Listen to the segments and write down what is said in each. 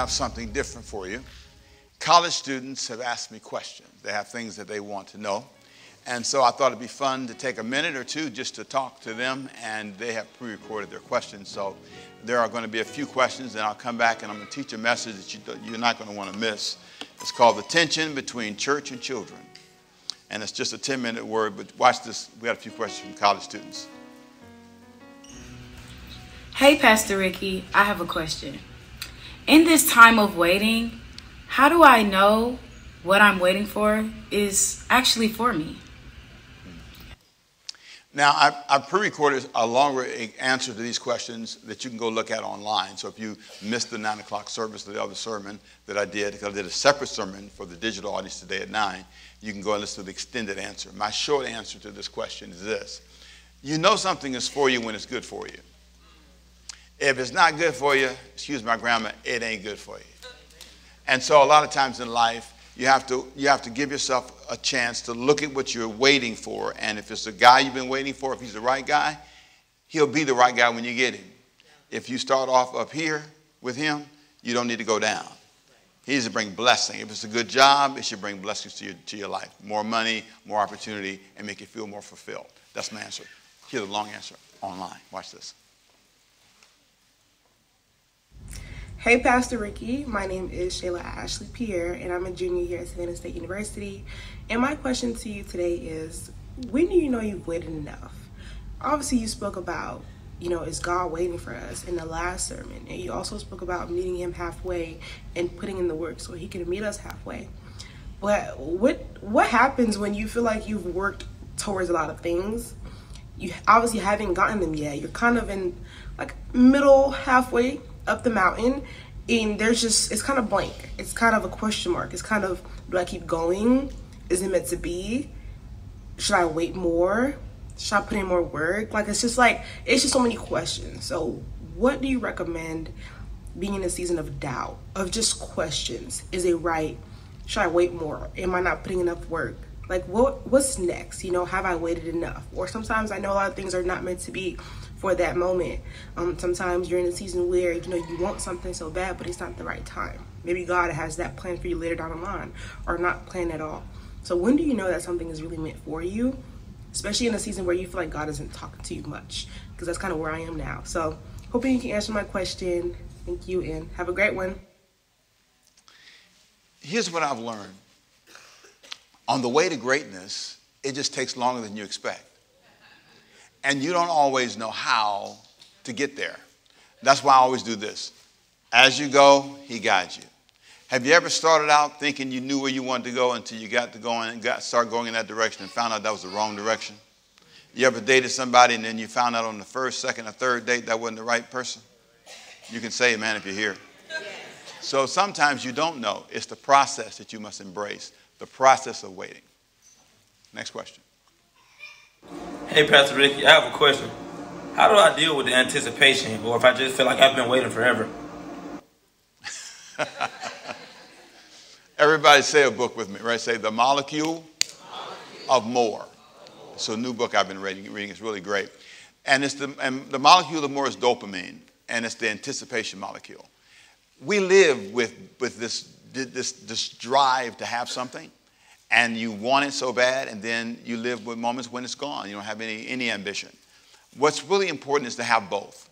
have something different for you. College students have asked me questions. They have things that they want to know. And so I thought it'd be fun to take a minute or two just to talk to them, and they have pre recorded their questions. So there are going to be a few questions, and I'll come back and I'm going to teach a message that you, you're not going to want to miss. It's called The Tension Between Church and Children. And it's just a 10 minute word, but watch this. We got a few questions from college students. Hey, Pastor Ricky, I have a question. In this time of waiting, how do I know what I'm waiting for is actually for me? Now, I've, I've pre recorded a longer answer to these questions that you can go look at online. So if you missed the 9 o'clock service, or the other sermon that I did, because I did a separate sermon for the digital audience today at 9, you can go and listen to the extended answer. My short answer to this question is this You know something is for you when it's good for you. If it's not good for you, excuse my grammar, it ain't good for you. And so a lot of times in life, you have to you have to give yourself a chance to look at what you're waiting for. And if it's the guy you've been waiting for if he's the right guy he'll be the right guy when you get him. If you start off up here with him you don't need to go down. He needs to bring blessing. If it's a good job it should bring blessings to your, to your life. More money more opportunity and make you feel more fulfilled. That's my answer. Here's the long answer online. Watch this Hey, Pastor Ricky. My name is Shayla Ashley Pierre, and I'm a junior here at Savannah State University. And my question to you today is when do you know you've waited enough? Obviously, you spoke about, you know, is God waiting for us in the last sermon. And you also spoke about meeting Him halfway and putting in the work so He can meet us halfway. But what what happens when you feel like you've worked towards a lot of things? You obviously haven't gotten them yet. You're kind of in like middle halfway up the mountain and there's just it's kind of blank. It's kind of a question mark. It's kind of do i keep going? Is it meant to be? Should i wait more? Should i put in more work? Like it's just like it's just so many questions. So what do you recommend being in a season of doubt of just questions? Is it right? Should i wait more? Am i not putting enough work? Like what what's next? You know have i waited enough? Or sometimes i know a lot of things are not meant to be for that moment. Um, sometimes you're in a season where you know you want something so bad, but it's not the right time. Maybe God has that plan for you later down the line, or not plan at all. So when do you know that something is really meant for you? Especially in a season where you feel like God isn't talking to you much, because that's kind of where I am now. So hoping you can answer my question. Thank you, and have a great one. Here's what I've learned. On the way to greatness, it just takes longer than you expect and you don't always know how to get there. That's why I always do this. As you go, He guides you. Have you ever started out thinking you knew where you wanted to go until you got to going and got start going in that direction and found out that was the wrong direction? You ever dated somebody and then you found out on the first, second, or third date that wasn't the right person? You can say amen if you're here. So sometimes you don't know. It's the process that you must embrace, the process of waiting. Next question. Hey, Pastor Ricky, I have a question. How do I deal with the anticipation, or if I just feel like I've been waiting forever? Everybody say a book with me, right? Say The Molecule, of More. It's a new book I've been reading. reading. It's really great. And, it's the, and the molecule of more is dopamine, and it's the anticipation molecule. We live with, with this, this, this drive to have something and you want it so bad, and then you live with moments when it's gone. You don't have any, any ambition. What's really important is to have both.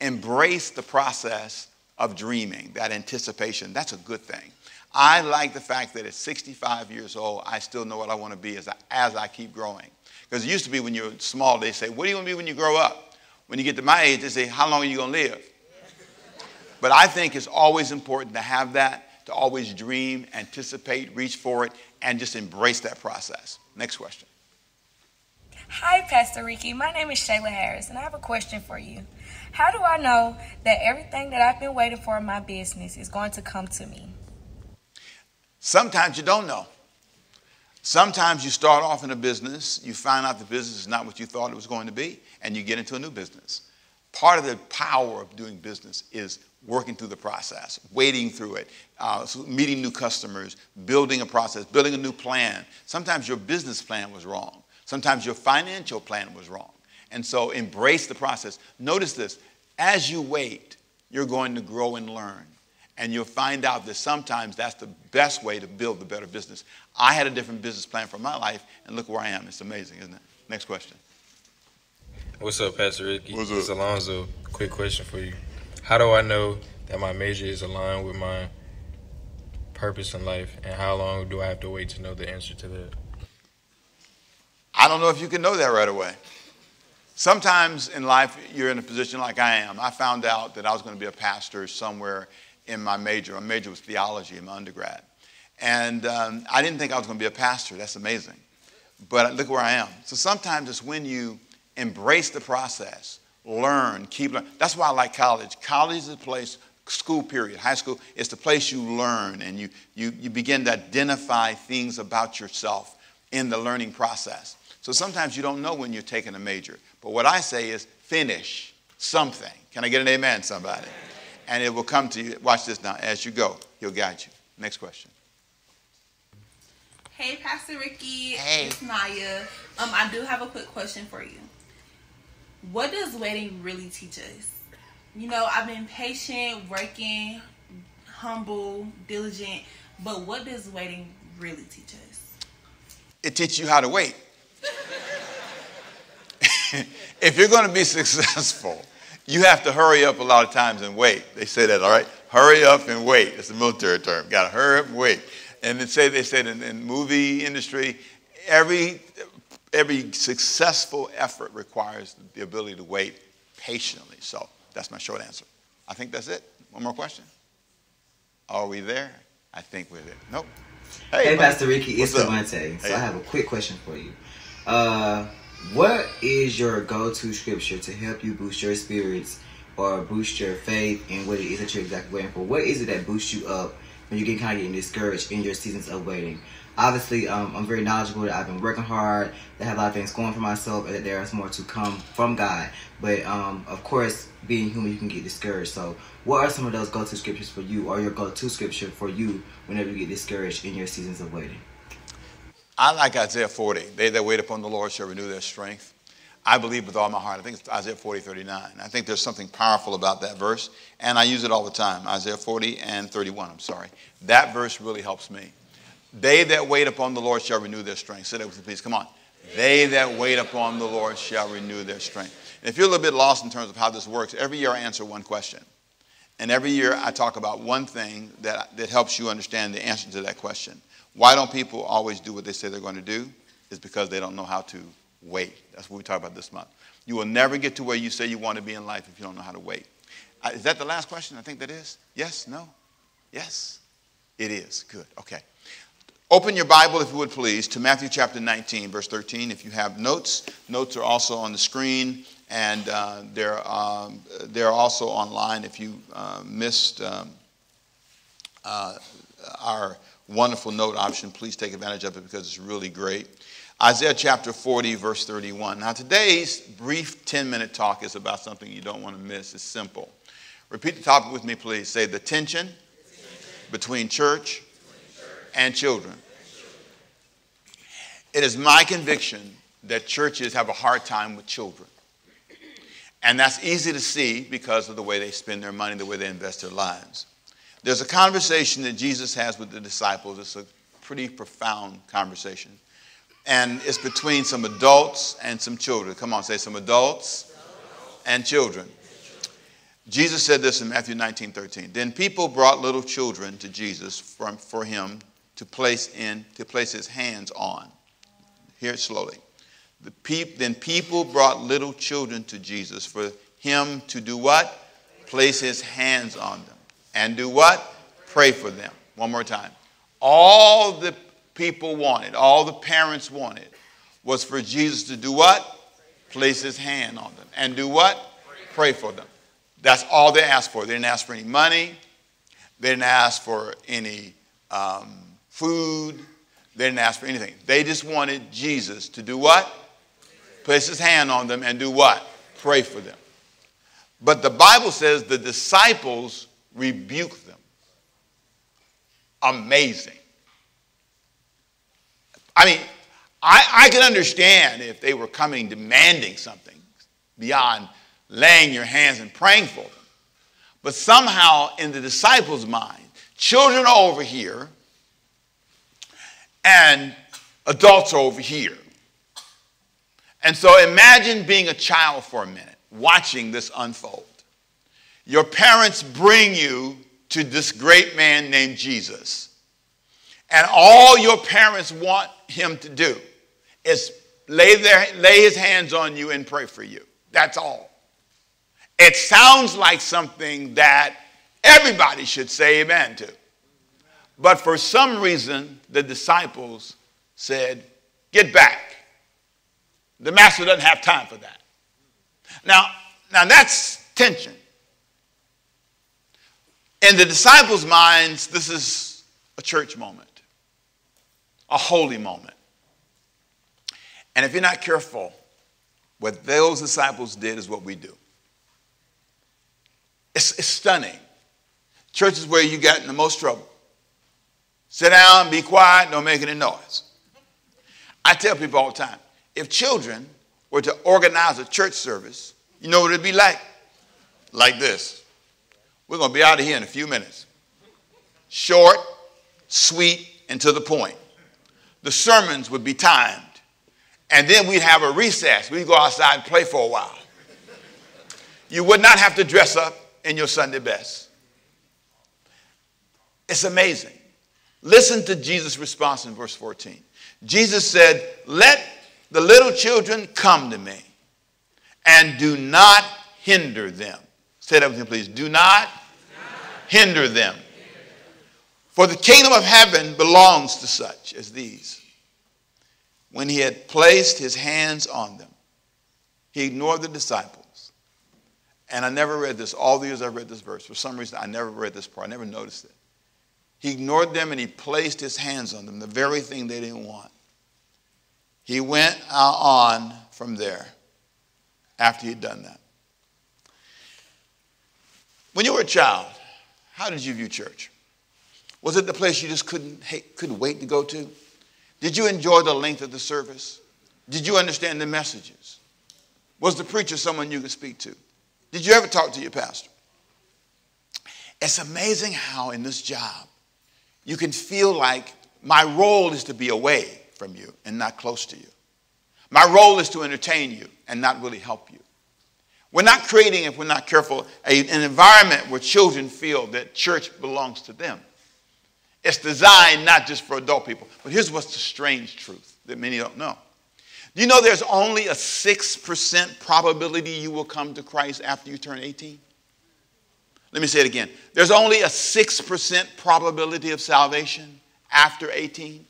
Embrace the process of dreaming, that anticipation. That's a good thing. I like the fact that at 65 years old, I still know what I want to be as I, as I keep growing. Because it used to be when you're small, they say, What do you want to be when you grow up? When you get to my age, they say, How long are you going to live? But I think it's always important to have that to always dream, anticipate, reach for it, and just embrace that process. Next question. Hi, Pastor Ricky. My name is Shayla Harris, and I have a question for you. How do I know that everything that I've been waiting for in my business is going to come to me? Sometimes you don't know. Sometimes you start off in a business, you find out the business is not what you thought it was going to be, and you get into a new business. Part of the power of doing business is working through the process, waiting through it, uh, meeting new customers, building a process, building a new plan. Sometimes your business plan was wrong. Sometimes your financial plan was wrong. And so embrace the process. Notice this as you wait, you're going to grow and learn. And you'll find out that sometimes that's the best way to build the better business. I had a different business plan for my life, and look where I am. It's amazing, isn't it? Next question. What's up, Pastor Ricky? What's up? It's Alonzo. Quick question for you. How do I know that my major is aligned with my purpose in life, and how long do I have to wait to know the answer to that? I don't know if you can know that right away. Sometimes in life, you're in a position like I am. I found out that I was going to be a pastor somewhere in my major. My major was theology in my undergrad. And um, I didn't think I was going to be a pastor. That's amazing. But look where I am. So sometimes it's when you embrace the process, learn, keep learning. That's why I like college. College is a place, school period, high school, is the place you learn and you, you, you begin to identify things about yourself in the learning process. So sometimes you don't know when you're taking a major. But what I say is finish something. Can I get an amen, somebody? And it will come to you. Watch this now. As you go, he'll guide you. Next question. Hey, Pastor Ricky. Hey. It's Naya. Um, I do have a quick question for you. What does waiting really teach us? You know, I've been patient, working, humble, diligent, but what does waiting really teach us? It teaches you how to wait. if you're going to be successful, you have to hurry up a lot of times and wait. They say that, all right? Hurry up and wait. It's a military term. Got to hurry up and wait. And they say they said in, in movie industry, every every successful effort requires the ability to wait patiently. So that's my short answer. I think that's it. One more question. Are we there? I think we're there. Nope. Hey, buddy. Pastor Ricky, it's? Devontae. So Hey. I have a quick question for you. Uh, what is your go-to scripture to help you boost your spirits or boost your faith in what it is that you're exactly waiting for? What is it that boosts you up when you get kind of getting discouraged in your seasons of waiting? Obviously, um, I'm very knowledgeable that I've been working hard, that I have a lot of things going for myself, and that there is more to come from God. But um, of course, being human, you can get discouraged. So, what are some of those go-to scriptures for you, or your go-to scripture for you whenever you get discouraged in your seasons of waiting? I like Isaiah 40. They that wait upon the Lord shall renew their strength. I believe with all my heart. I think it's Isaiah 40, 39. I think there's something powerful about that verse, and I use it all the time. Isaiah 40 and 31, I'm sorry. That verse really helps me. They that wait upon the Lord shall renew their strength. Say that with me, please. Come on. They that wait upon the Lord shall renew their strength. And if you're a little bit lost in terms of how this works, every year I answer one question. And every year I talk about one thing that, that helps you understand the answer to that question. Why don't people always do what they say they're going to do? Is because they don't know how to wait. That's what we talk about this month. You will never get to where you say you want to be in life if you don't know how to wait. Is that the last question? I think that is. Yes? No? Yes? It is. Good. Okay. Open your Bible, if you would please, to Matthew chapter 19, verse 13. If you have notes, notes are also on the screen, and uh, they're, um, they're also online if you uh, missed um, uh, our wonderful note option. Please take advantage of it because it's really great. Isaiah chapter 40, verse 31. Now, today's brief 10 minute talk is about something you don't want to miss. It's simple. Repeat the topic with me, please. Say the tension between church and children. It is my conviction that churches have a hard time with children. And that's easy to see because of the way they spend their money, the way they invest their lives. There's a conversation that Jesus has with the disciples. It's a pretty profound conversation. And it's between some adults and some children. Come on, say some adults and children. Jesus said this in Matthew 19, 13. Then people brought little children to Jesus for him to place in, to place his hands on. Hear it slowly. The peop, then people brought little children to Jesus for him to do what? Place his hands on them. And do what? Pray for them. One more time. All the people wanted, all the parents wanted, was for Jesus to do what? Place his hand on them. And do what? Pray for them. That's all they asked for. They didn't ask for any money. They didn't ask for any um, food. They didn't ask for anything. They just wanted Jesus to do what? Place his hand on them and do what? Pray for them. But the Bible says the disciples rebuked them. Amazing. I mean, I, I can understand if they were coming demanding something beyond laying your hands and praying for them. But somehow in the disciples' mind, children are over here and adults are over here. And so imagine being a child for a minute, watching this unfold. Your parents bring you to this great man named Jesus. And all your parents want him to do is lay, their, lay his hands on you and pray for you. That's all. It sounds like something that everybody should say amen to. But for some reason, the disciples said, Get back. The master doesn't have time for that. Now, now that's tension. In the disciples' minds, this is a church moment, a holy moment. And if you're not careful, what those disciples did is what we do. It's, it's stunning. Churches where you got in the most trouble. Sit down, be quiet, don't make any noise. I tell people all the time if children were to organize a church service, you know what it'd be like? Like this. We're going to be out of here in a few minutes. Short, sweet, and to the point. The sermons would be timed. And then we'd have a recess. We'd go outside and play for a while. You would not have to dress up in your Sunday best. It's amazing. Listen to Jesus' response in verse 14. Jesus said, Let the little children come to me and do not hinder them. Say that with me, please. Do not hinder them. For the kingdom of heaven belongs to such as these. When he had placed his hands on them, he ignored the disciples. And I never read this. All the years I've read this verse, for some reason, I never read this part. I never noticed it. He ignored them and he placed his hands on them, the very thing they didn't want. He went on from there after he'd done that. When you were a child, how did you view church? Was it the place you just couldn't, couldn't wait to go to? Did you enjoy the length of the service? Did you understand the messages? Was the preacher someone you could speak to? Did you ever talk to your pastor? It's amazing how in this job you can feel like my role is to be away from you and not close to you. My role is to entertain you and not really help you. We're not creating, if we're not careful, a, an environment where children feel that church belongs to them. It's designed not just for adult people. But here's what's the strange truth that many don't know. Do you know there's only a 6% probability you will come to Christ after you turn 18? Let me say it again. There's only a 6% probability of salvation after 18.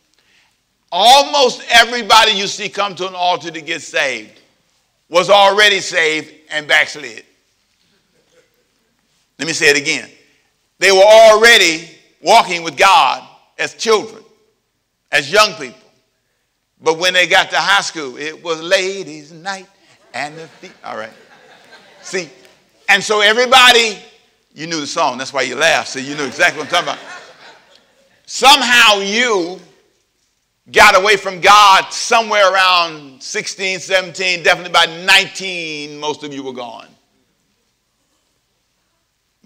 Almost everybody you see come to an altar to get saved was already saved and backslid. Let me say it again. They were already walking with God as children, as young people. But when they got to high school, it was ladies' night and the feet. All right. See, and so everybody you knew the song. That's why you laughed. So you knew exactly what I'm talking about. Somehow you got away from God somewhere around 16, 17, definitely by 19, most of you were gone.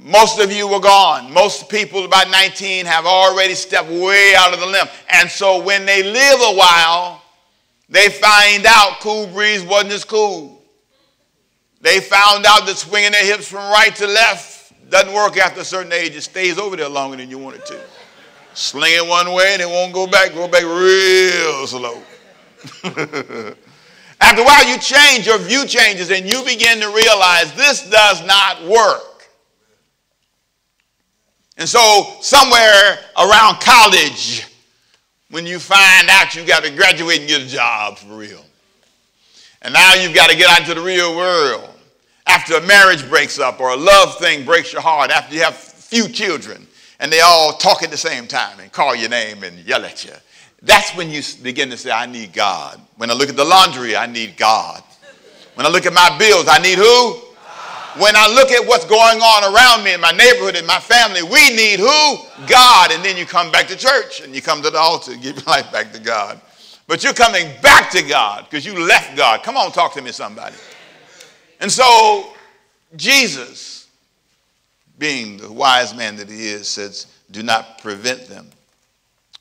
Most of you were gone. Most people about 19 have already stepped way out of the limb. And so when they live a while, they find out Cool Breeze wasn't as cool. They found out that swinging their hips from right to left doesn't work after a certain age. It stays over there longer than you want it to. Sling it one way and it won't go back. Go back real slow. after a while, you change, your view changes, and you begin to realize this does not work. And so, somewhere around college, when you find out you got to graduate and get a job for real. And now you've got to get out into the real world after a marriage breaks up or a love thing breaks your heart, after you have few children and they all talk at the same time and call your name and yell at you. That's when you begin to say, I need God. When I look at the laundry, I need God. When I look at my bills, I need who? When I look at what's going on around me in my neighborhood, in my family, we need who? God. And then you come back to church and you come to the altar and give your life back to God. But you're coming back to God because you left God. Come on, talk to me, somebody. And so Jesus being the wise man that he is, says, do not prevent them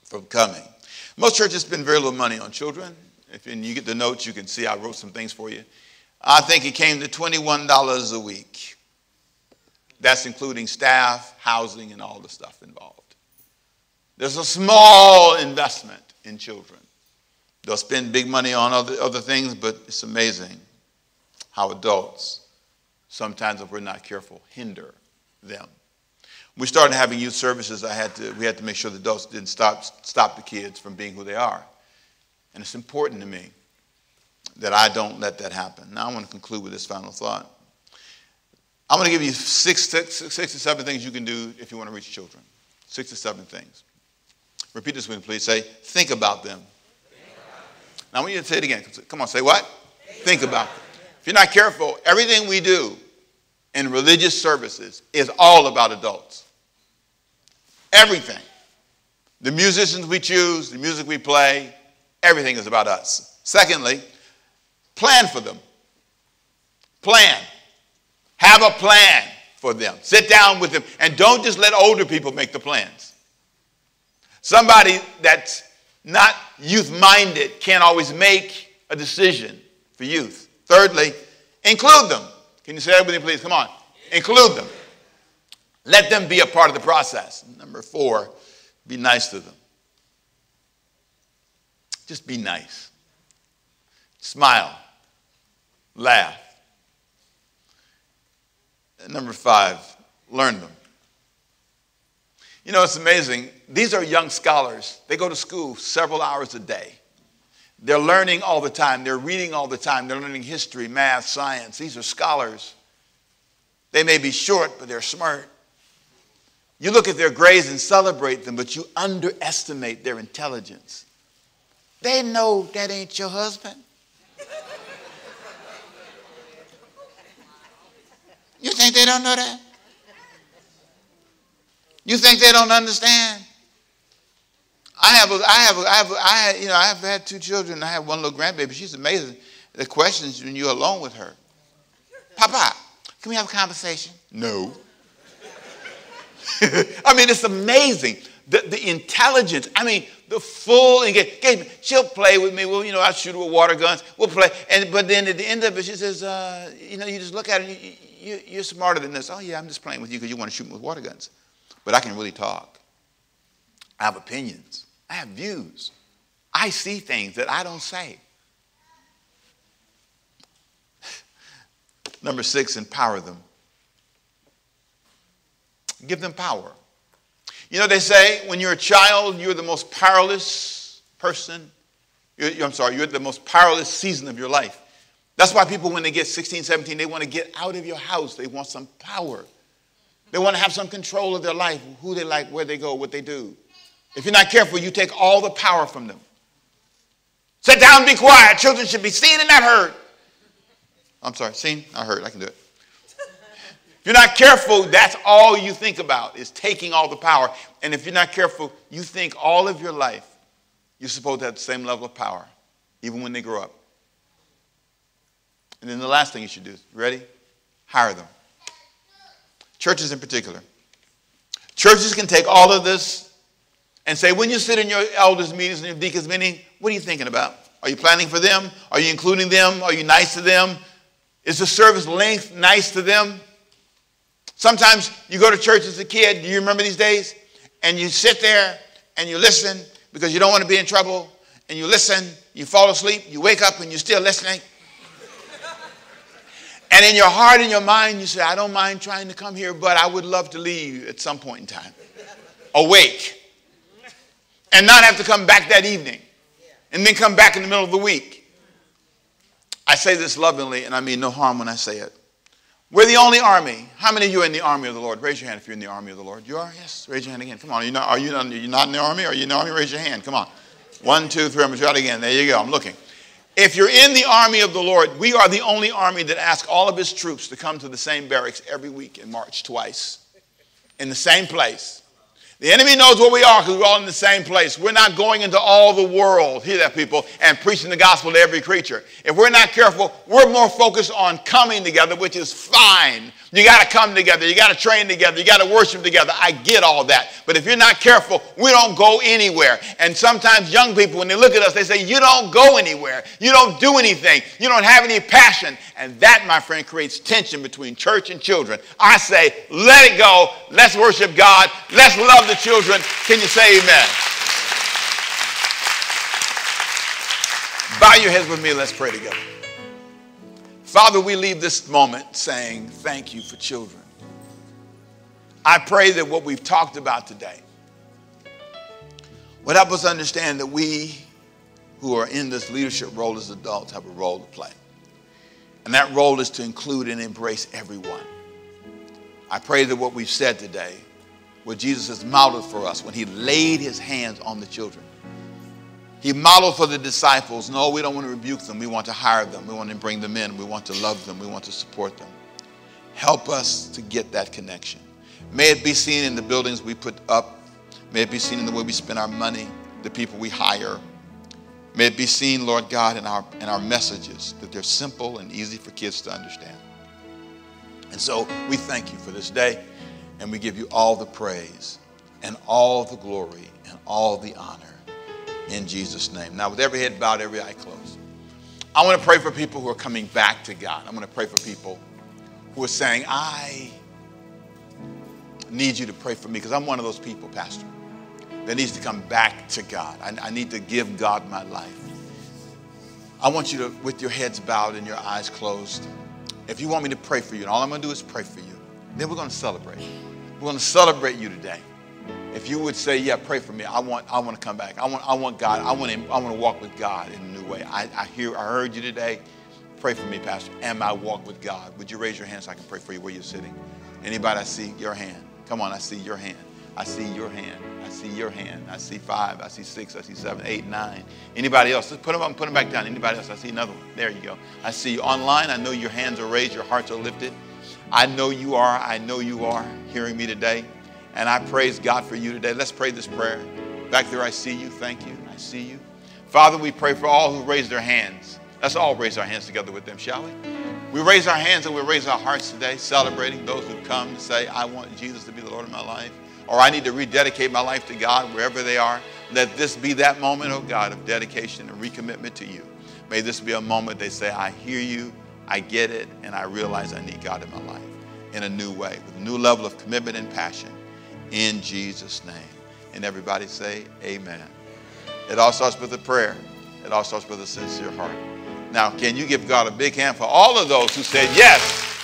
from coming. Most churches spend very little money on children. If you get the notes, you can see I wrote some things for you. I think it came to $21 a week. That's including staff, housing, and all the stuff involved. There's a small investment in children. They'll spend big money on other, other things, but it's amazing how adults, sometimes if we're not careful, hinder them. We started having youth services. I had to, we had to make sure the adults didn't stop, stop the kids from being who they are. And it's important to me that I don't let that happen. Now I want to conclude with this final thought. I'm going to give you six, six, six to seven things you can do if you want to reach children. Six to seven things. Repeat this with me, please. Say, think about them. Now I want you to say it again. Come on, say what? Think about them. If you're not careful, everything we do in religious services is all about adults. Everything. The musicians we choose, the music we play, everything is about us. Secondly, plan for them. Plan. Have a plan for them. Sit down with them and don't just let older people make the plans. Somebody that's not youth minded can't always make a decision for youth. Thirdly, include them. Can you say that with me, please? Come on. Include them. Let them be a part of the process. Number four, be nice to them. Just be nice. Smile. Laugh. Number five, learn them. You know, it's amazing. These are young scholars. They go to school several hours a day. They're learning all the time. They're reading all the time. They're learning history, math, science. These are scholars. They may be short, but they're smart. You look at their grades and celebrate them, but you underestimate their intelligence. They know that ain't your husband. Think they don't know that? You think they don't understand? I have, a, I have, a, I have, a, I have, you know, I have had two children. I have one little grandbaby. She's amazing. The questions when you're alone with her. Papa, can we have a conversation? No. I mean, it's amazing. The, the intelligence, I mean, the full engagement. She'll play with me. Well, you know, I shoot her with water guns. We'll play. And, but then at the end of it, she says, uh, you know, you just look at her, you, you, you're smarter than this. Oh, yeah, I'm just playing with you because you want to shoot me with water guns. But I can really talk. I have opinions. I have views. I see things that I don't say. Number six, empower them. Give them power. You know, they say when you're a child, you're the most powerless person. You're, I'm sorry, you're the most powerless season of your life. That's why people, when they get 16, 17, they want to get out of your house. They want some power. They want to have some control of their life, who they like, where they go, what they do. If you're not careful, you take all the power from them. Sit down, be quiet. Children should be seen and not heard. I'm sorry, seen, not heard. I can do it. If you're not careful, that's all you think about is taking all the power. And if you're not careful, you think all of your life you're supposed to have the same level of power, even when they grow up. And then the last thing you should do, ready? Hire them. Churches in particular. Churches can take all of this and say, when you sit in your elders' meetings and your deacons' meeting, what are you thinking about? Are you planning for them? Are you including them? Are you nice to them? Is the service length nice to them? Sometimes you go to church as a kid, do you remember these days? And you sit there and you listen because you don't want to be in trouble. And you listen, you fall asleep, you wake up and you're still listening. And in your heart and your mind, you say, I don't mind trying to come here, but I would love to leave at some point in time. Awake and not have to come back that evening and then come back in the middle of the week. I say this lovingly, and I mean no harm when I say it. We're the only army. How many of you are in the army of the Lord? Raise your hand if you're in the army of the Lord. You are? Yes. Raise your hand again. Come on. Are you not, are you not, are you not in the army? Are you in the army? Raise your hand. Come on. One, two, three. I'm going to try it again. There you go. I'm looking. If you're in the army of the Lord, we are the only army that asks all of his troops to come to the same barracks every week and march twice in the same place. The enemy knows where we are because we're all in the same place. We're not going into all the world, hear that, people, and preaching the gospel to every creature. If we're not careful, we're more focused on coming together, which is fine. You got to come together. You got to train together. You got to worship together. I get all that. But if you're not careful, we don't go anywhere. And sometimes young people, when they look at us, they say, You don't go anywhere. You don't do anything. You don't have any passion. And that, my friend, creates tension between church and children. I say, Let it go. Let's worship God. Let's love the children. Can you say amen? Bow your heads with me. Let's pray together. Father, we leave this moment saying thank you for children. I pray that what we've talked about today would help us understand that we who are in this leadership role as adults have a role to play. And that role is to include and embrace everyone. I pray that what we've said today, what Jesus has modeled for us when he laid his hands on the children, he modeled for the disciples no, we don't want to rebuke them. We want to hire them. We want to bring them in. We want to love them. We want to support them. Help us to get that connection. May it be seen in the buildings we put up. May it be seen in the way we spend our money, the people we hire. May it be seen, Lord God, in our, in our messages that they're simple and easy for kids to understand. And so we thank you for this day, and we give you all the praise and all the glory and all the honor in Jesus' name. Now, with every head bowed, every eye closed, I want to pray for people who are coming back to God. I'm going to pray for people who are saying, I need you to pray for me because I'm one of those people, Pastor, that needs to come back to God. I, I need to give God my life. I want you to, with your heads bowed and your eyes closed, if you want me to pray for you, and all I'm going to do is pray for you, then we're going to celebrate. We're going to celebrate you today if you would say, "Yeah, pray for me. I want, I want to come back. I want, I want God. I want, him, I want to walk with God in a new way." I, I hear, I heard you today. Pray for me, Pastor, Am I walk with God. Would you raise your hand so I can pray for you where you're sitting? Anybody? I see your hand. Come on, I see your hand. I see your hand. I see your hand. I see five. I see six. I see seven, eight, nine. Anybody else? Just put them up put them back down. Anybody else? I see another one. There you go. I see you online. I know your hands are raised. Your hearts are lifted. I know you are. I know you are hearing me today. And I praise God for you today. Let's pray this prayer. Back there, I see you. Thank you. I see you. Father, we pray for all who raise their hands. Let's all raise our hands together with them, shall we? We raise our hands and we raise our hearts today, celebrating those who come to say, I want Jesus to be the Lord of my life, or I need to rededicate my life to God wherever they are. Let this be that moment, oh God, of dedication and recommitment to you. May this be a moment they say, I hear you, I get it, and I realize I need God in my life in a new way, with a new level of commitment and passion in Jesus' name. And everybody say, Amen. It all starts with a prayer, it all starts with a sincere heart. Now, can you give God a big hand for all of those who said yes?